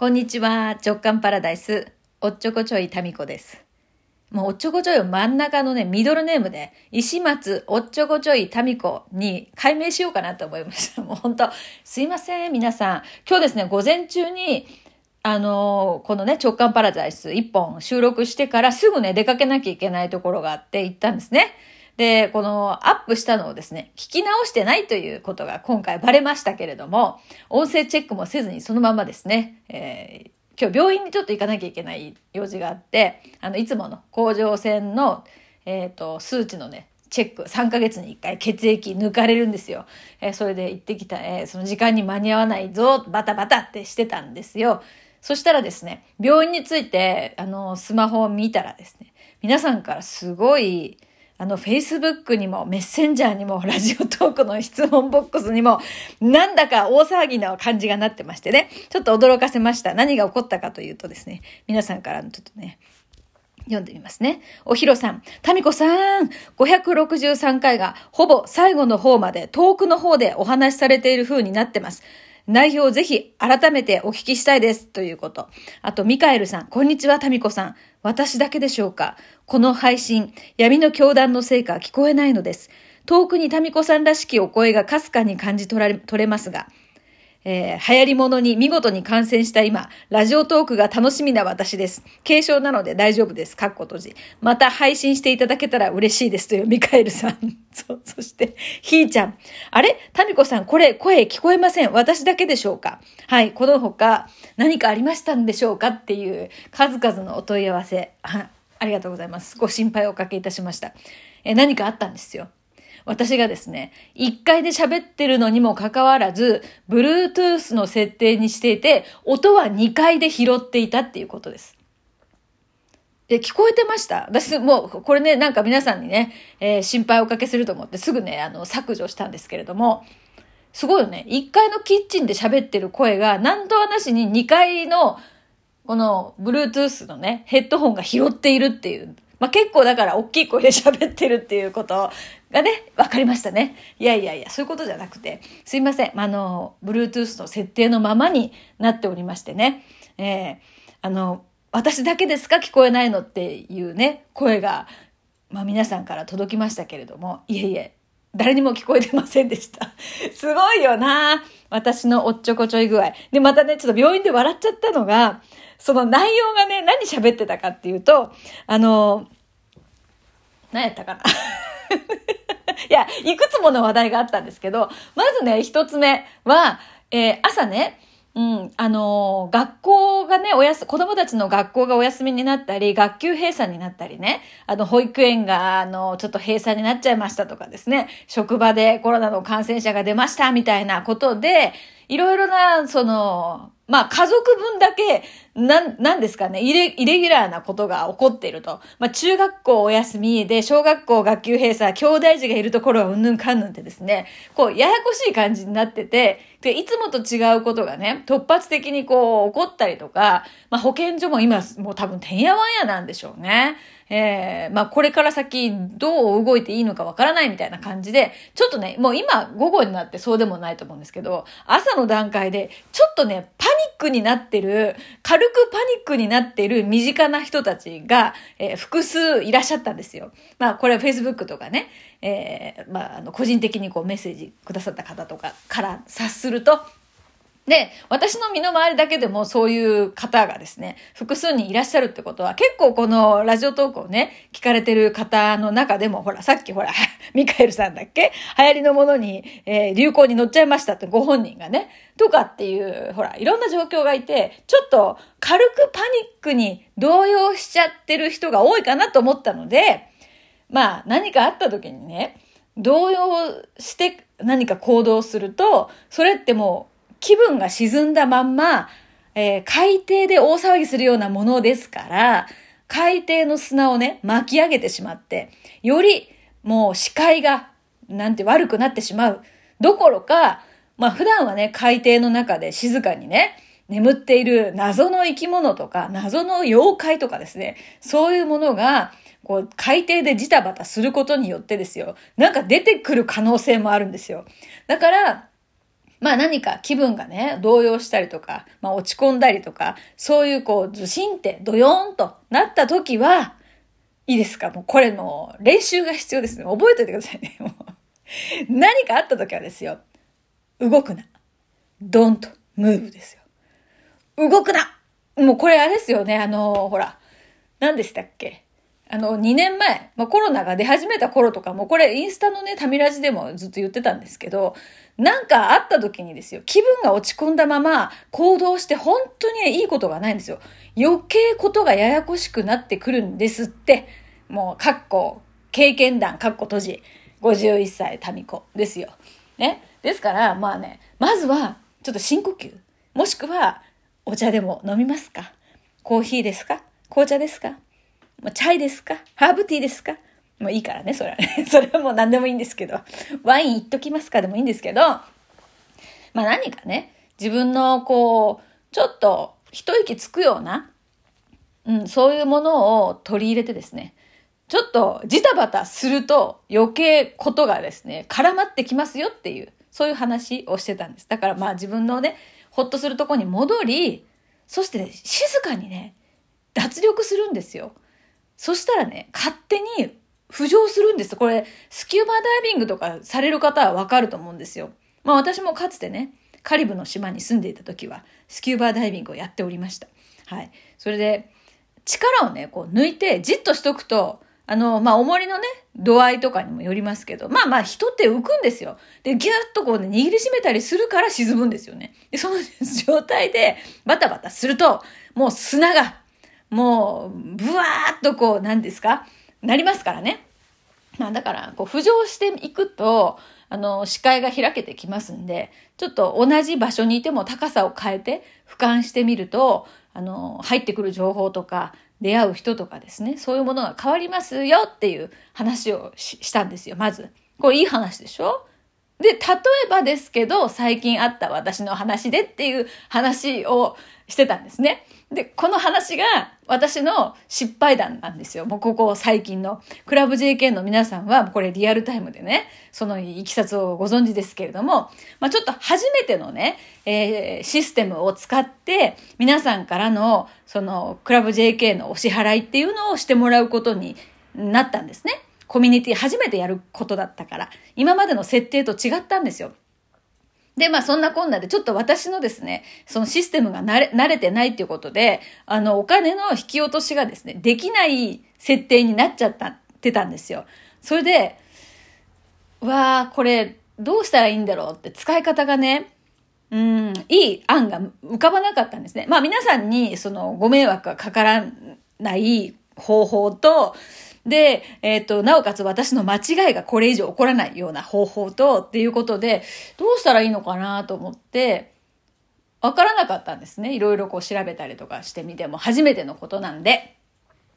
こんにちは。直感パラダイス、おっちょこちょいタミコです。もうおっちょこちょいを真ん中のね、ミドルネームで、石松おっちょこちょいタミコに改名しようかなと思いました。もう本当すいません、皆さん。今日ですね、午前中に、あのー、このね、直感パラダイス一本収録してからすぐね、出かけなきゃいけないところがあって行ったんですね。で、このアップしたのをですね、聞き直してないということが今回バレましたけれども、音声チェックもせずにそのままですね、えー、今日病院にちょっと行かなきゃいけない用事があって、あの、いつもの甲状腺の、えっ、ー、と、数値のね、チェック、3ヶ月に1回血液抜かれるんですよ。えー、それで行ってきた、えー、その時間に間に合わないぞ、バタバタってしてたんですよ。そしたらですね、病院について、あの、スマホを見たらですね、皆さんからすごい、あの、Facebook にも、メッセンジャーにも、ラジオトークの質問ボックスにも、なんだか大騒ぎな感じがなってましてね、ちょっと驚かせました。何が起こったかというとですね、皆さんからのちょっとね、読んでみますね。おひろさん、たみこさん、563回がほぼ最後の方まで遠くの方でお話しされている風になってます。内容をぜひ改めてお聞きしたいです。ということ。あと、ミカエルさん、こんにちは、タミコさん。私だけでしょうかこの配信、闇の教団のせいか聞こえないのです。遠くにタミコさんらしきお声がかすかに感じ取られ、取れますが、えー、流行り物に見事に感染した今、ラジオトークが楽しみな私です。軽症なので大丈夫です。かっこ閉じ。また配信していただけたら嬉しいですというミカエルさん。そ、そして、ひーちゃん。あれ？タミコさん、これ、声聞こえません。私だけでしょうか？はい。この他、何かありましたんでしょうかっていう数々のお問い合わせ。ありがとうございます。ご心配をおかけいたしました。え、何かあったんですよ。私がですね、1階で喋ってるのにもかかわらず、Bluetooth の設定にしていて、音は2階で拾っていたっていうことです。え、聞こえてました？私もう、これね、なんか皆さんにね、えー、心配をおかけすると思ってすぐね、あの、削除したんですけれども、すごいよね。1階のキッチンで喋ってる声が、なんとはなしに2階の、この、Bluetooth のね、ヘッドホンが拾っているっていう。まあ、結構だから大きい声で喋ってるっていうことがね、わかりましたね。いやいやいや、そういうことじゃなくて、すいません。あの、Bluetooth の設定のままになっておりましてね。えー、あの、私だけですか？聞こえないのっていうね、声が、まあ皆さんから届きましたけれども、いえいえ、誰にも聞こえてませんでした。すごいよな私のおっちょこちょい具合。で、またね、ちょっと病院で笑っちゃったのが、その内容がね、何喋ってたかっていうと、あの、何やったかな。いや、いくつもの話題があったんですけど、まずね、一つ目は、えー、朝ね、うん、あのー、学校がね、おやす、子供たちの学校がお休みになったり、学級閉鎖になったりね、あの、保育園が、あの、ちょっと閉鎖になっちゃいましたとかですね、職場でコロナの感染者が出ましたみたいなことで、いろいろな、その、まあ、家族分だけ、なん、なんですかね、イレ、イレギュラーなことが起こっていると。まあ、中学校お休みで、小学校学級閉鎖、兄弟児がいるところはうんぬんかんぬんってですね、こう、ややこしい感じになってて、で、いつもと違うことがね、突発的にこう、起こったりとか、まあ、保健所も今、もう多分、てんやわんやなんでしょうね。えー、まあこれから先どう動いていいのかわからないみたいな感じで、ちょっとね、もう今午後になってそうでもないと思うんですけど、朝の段階でちょっとね、クになってる、軽くパニックになってる身近な人たちが、えー、複数いらっしゃったんですよ。まあこれは Facebook とかね、えー、まああの個人的にこうメッセージくださった方とかから察すると、で、私の身の回りだけでもそういう方がですね、複数人いらっしゃるってことは、結構このラジオトークをね、聞かれてる方の中でも、ほら、さっきほら、ミカエルさんだっけ？流行りのものに、えー、流行に乗っちゃいましたってご本人がね、とかっていう、ほら、いろんな状況がいて、ちょっと軽くパニックに動揺しちゃってる人が多いかなと思ったので、まあ、何かあった時にね、動揺して何か行動すると、それってもう気分が沈んだまんま、えー、海底で大騒ぎするようなものですから、海底の砂をね、巻き上げてしまって、よりもう視界が、なんて悪くなってしまう。どころか、まあ普段はね、海底の中で静かにね、眠っている謎の生き物とか、謎の妖怪とかですね、そういうものが、こう、海底でジタバタすることによってですよ、なんか出てくる可能性もあるんですよ。だから、まあ何か気分がね、動揺したりとか、まあ落ち込んだりとか、そういうこう、ずしんってドヨーンとなった時は、いいですか？もうこれの練習が必要ですね。覚えておいてくださいね。もう何かあった時はですよ。動くな。don't move ですよ。動くなもうこれあれですよね。あの、ほら、何でしたっけ？あの、2年前、まあ、コロナが出始めた頃とかも、これインスタのね、タミラジでもずっと言ってたんですけど、なんかあった時にですよ、気分が落ち込んだまま行動して本当にいいことがないんですよ。余計ことがややこしくなってくるんですって。もう、かっこ、経験談、かっこ閉じ、51歳民子ですよ。ね。ですから、まあね、まずは、ちょっと深呼吸。もしくは、お茶でも飲みますか？コーヒーですか？紅茶ですか？チャイですか？ハーブティーですか？もういいからね、それはね。それはもう何でもいいんですけど。ワインいっときますかでもいいんですけど、まあ何かね、自分のこう、ちょっと一息つくような、うん、そういうものを取り入れてですね、ちょっとジタバタすると余計ことがですね、絡まってきますよっていう、そういう話をしてたんです。だからまあ自分のね、ほっとするとこに戻り、そしてね、静かにね、脱力するんですよ。そしたらね、勝手に浮上するんです。これ、スキューバーダイビングとかされる方はわかると思うんですよ。まあ私もかつてね、カリブの島に住んでいた時は、スキューバーダイビングをやっておりました。はい。それで、力をね、こう抜いてじっとしとくと、あの、まあ、重りのね、度合いとかにもよりますけど、まあまあ、人って浮くんですよ。で、ぎゅっとこうね、握りしめたりするから沈むんですよね。で、その状態でバタバタすると、もう砂がもう、ブワーっとこう、何ですか？なりますからね。まあだから、こう、浮上していくと、あの、視界が開けてきますんで、ちょっと同じ場所にいても高さを変えて俯瞰してみると、あの、入ってくる情報とか、出会う人とかですね、そういうものが変わりますよっていう話をしたんですよ、まず。これいい話でしょ？で、例えばですけど、最近あった私の話でっていう話をしてたんですね。で、この話が私の失敗談なんですよ。もうここ最近の。クラブ JK の皆さんは、これリアルタイムでね、そのいきさつをご存知ですけれども、まあちょっと初めてのね、えー、システムを使って、皆さんからの、その、クラブ JK のお支払いっていうのをしてもらうことになったんですね。コミュニティ初めてやることだったから、今までの設定と違ったんですよ。で、まあそんなこんなで、ちょっと私のですね、そのシステムが慣れ、慣れてないっていうことで、あの、お金の引き落としがですね、できない設定になっちゃったってたんですよ。それで、わあこれ、どうしたらいいんだろうって使い方がね、うん、いい案が浮かばなかったんですね。まあ皆さんにそのご迷惑がかからない方法と、で、えっ、ー、と、なおかつ私の間違いがこれ以上起こらないような方法と、っていうことで、どうしたらいいのかなと思って、わからなかったんですね。いろいろこう調べたりとかしてみても、初めてのことなんで。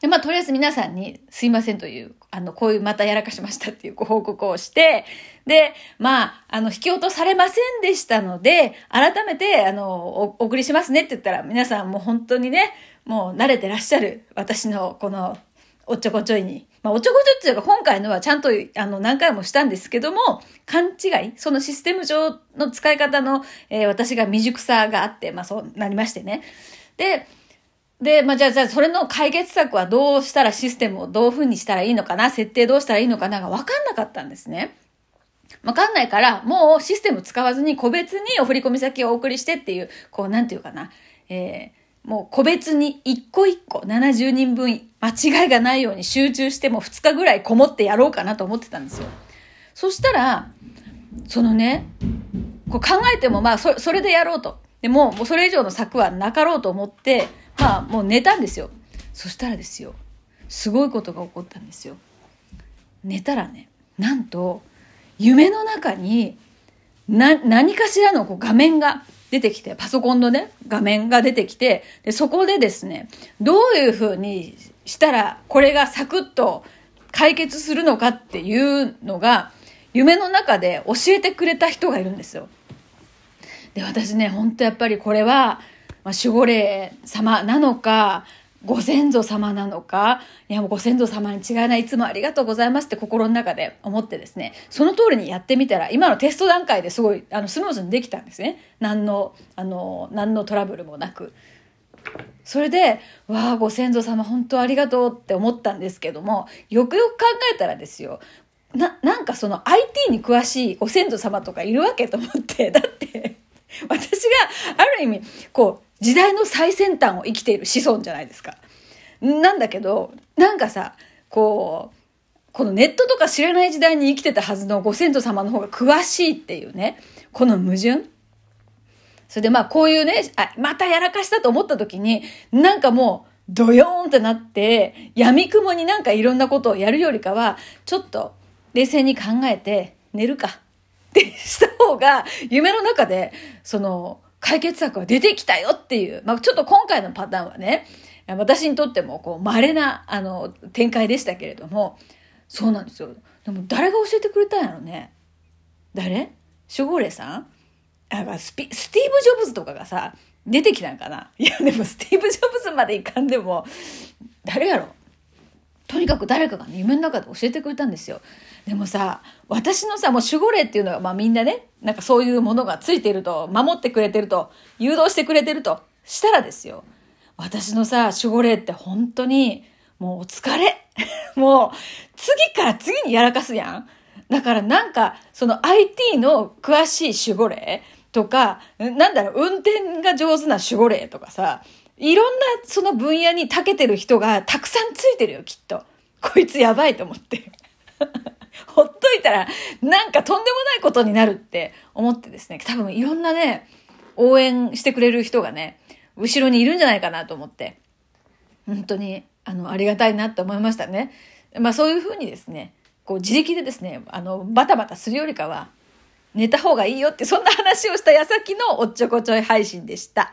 で、まあ、とりあえず皆さんにすいませんという、あの、こういうまたやらかしましたっていうご報告をして、で、まあ、あの、引き落とされませんでしたので、改めて、あの、お送りしますねって言ったら、皆さんもう本当にね、もう慣れてらっしゃる、私のこのおっちょこちょいに。まあ、おっちょこちょいっていうか、今回のはちゃんと、あの、何回もしたんですけども、勘違い、そのシステム上の使い方の、えー、私が未熟さがあって、まあ、そうなりましてね。で、で、まあ、じゃあ、じゃあ、それの解決策はどうしたらシステムをどういう風にしたらいいのかな、設定どうしたらいいのかなが分かんなかったんですね。わかんないから、もうシステム使わずに個別にお振込先をお送りしてっていう、こう、なんていうかな、えー、もう個別に一個一個70人分間違いがないように集中しても2日ぐらいこもってやろうかなと思ってたんですよ。そしたら、そのね、こう考えてもまあそそれでやろうと。でももうそれ以上の策はなかろうと思って、まあもう寝たんですよ。そしたらですよ、すごいことが起こったんですよ。寝たらね、なんと夢の中にな何かしらのこう画面が出てきて、パソコンのね、画面が出てきて、で、そこでですね、どういうふうにしたら、これがサクッと解決するのかっていうのが、夢の中で教えてくれた人がいるんですよ。で、私ね、ほんとやっぱりこれは、まあ、守護霊様なのか、ご先祖様なのか、いやもうご先祖様に違いない、いつもありがとうございますって心の中で思ってですね、その通りにやってみたら、今のテスト段階ですごい、あの、スムーズにできたんですね。何の、あの、何のトラブルもなく。それで、わあ、ご先祖様本当ありがとうって思ったんですけども、よくよく考えたらですよ、な、なんかその IT に詳しいご先祖様とかいるわけと思って、だって 私がある意味、こう、時代の最先端を生きている子孫じゃないですか。なんだけど、なんかさ、こう、このネットとか知らない時代に生きてたはずのご先祖様の方が詳しいっていうね、この矛盾それでまあこういうね、あ、またやらかしたと思った時に、なんかもう、ドヨーンってなって、闇雲になんかいろんなことをやるよりかは、ちょっと冷静に考えて寝るかってした方が、夢の中で、その、解決策が出てきたよっていう、まあちょっと今回のパターンはね、私にとってもこう稀な、あの、展開でしたけれども、そうなんですよ。でも誰が教えてくれたんやろね。誰？守護霊さん？あスピスティーブ・ジョブズとかがさ、出てきたんかな。いや、でもスティーブ・ジョブズまでいかんでも、誰やろ？とにかく誰かがね、夢の中で教えてくれたんですよ。でもさ、私のさ、もう守護霊っていうのは、まあみんなね、なんかそういうものがついてると、守ってくれてると、誘導してくれてると、したらですよ。私のさ、守護霊って本当に、もうお疲れ。もう、次から次にやらかすやん。だからなんか、その IT の詳しい守護霊とか、なんだろう、運転が上手な守護霊とかさ、いろんなその分野に長けてる人がたくさんついてるよ、きっと。こいつやばいと思って。ほっといたら、なんかとんでもないことになるって思ってですね、多分いろんなね、応援してくれる人がね、後ろにいるんじゃないかなと思って、本当に、あの、ありがたいなって思いましたね。まあそういうふうにですね、こう自力でですね、あの、バタバタするよりかは、寝た方がいいよって、そんな話をした矢先のおっちょこちょい配信でした。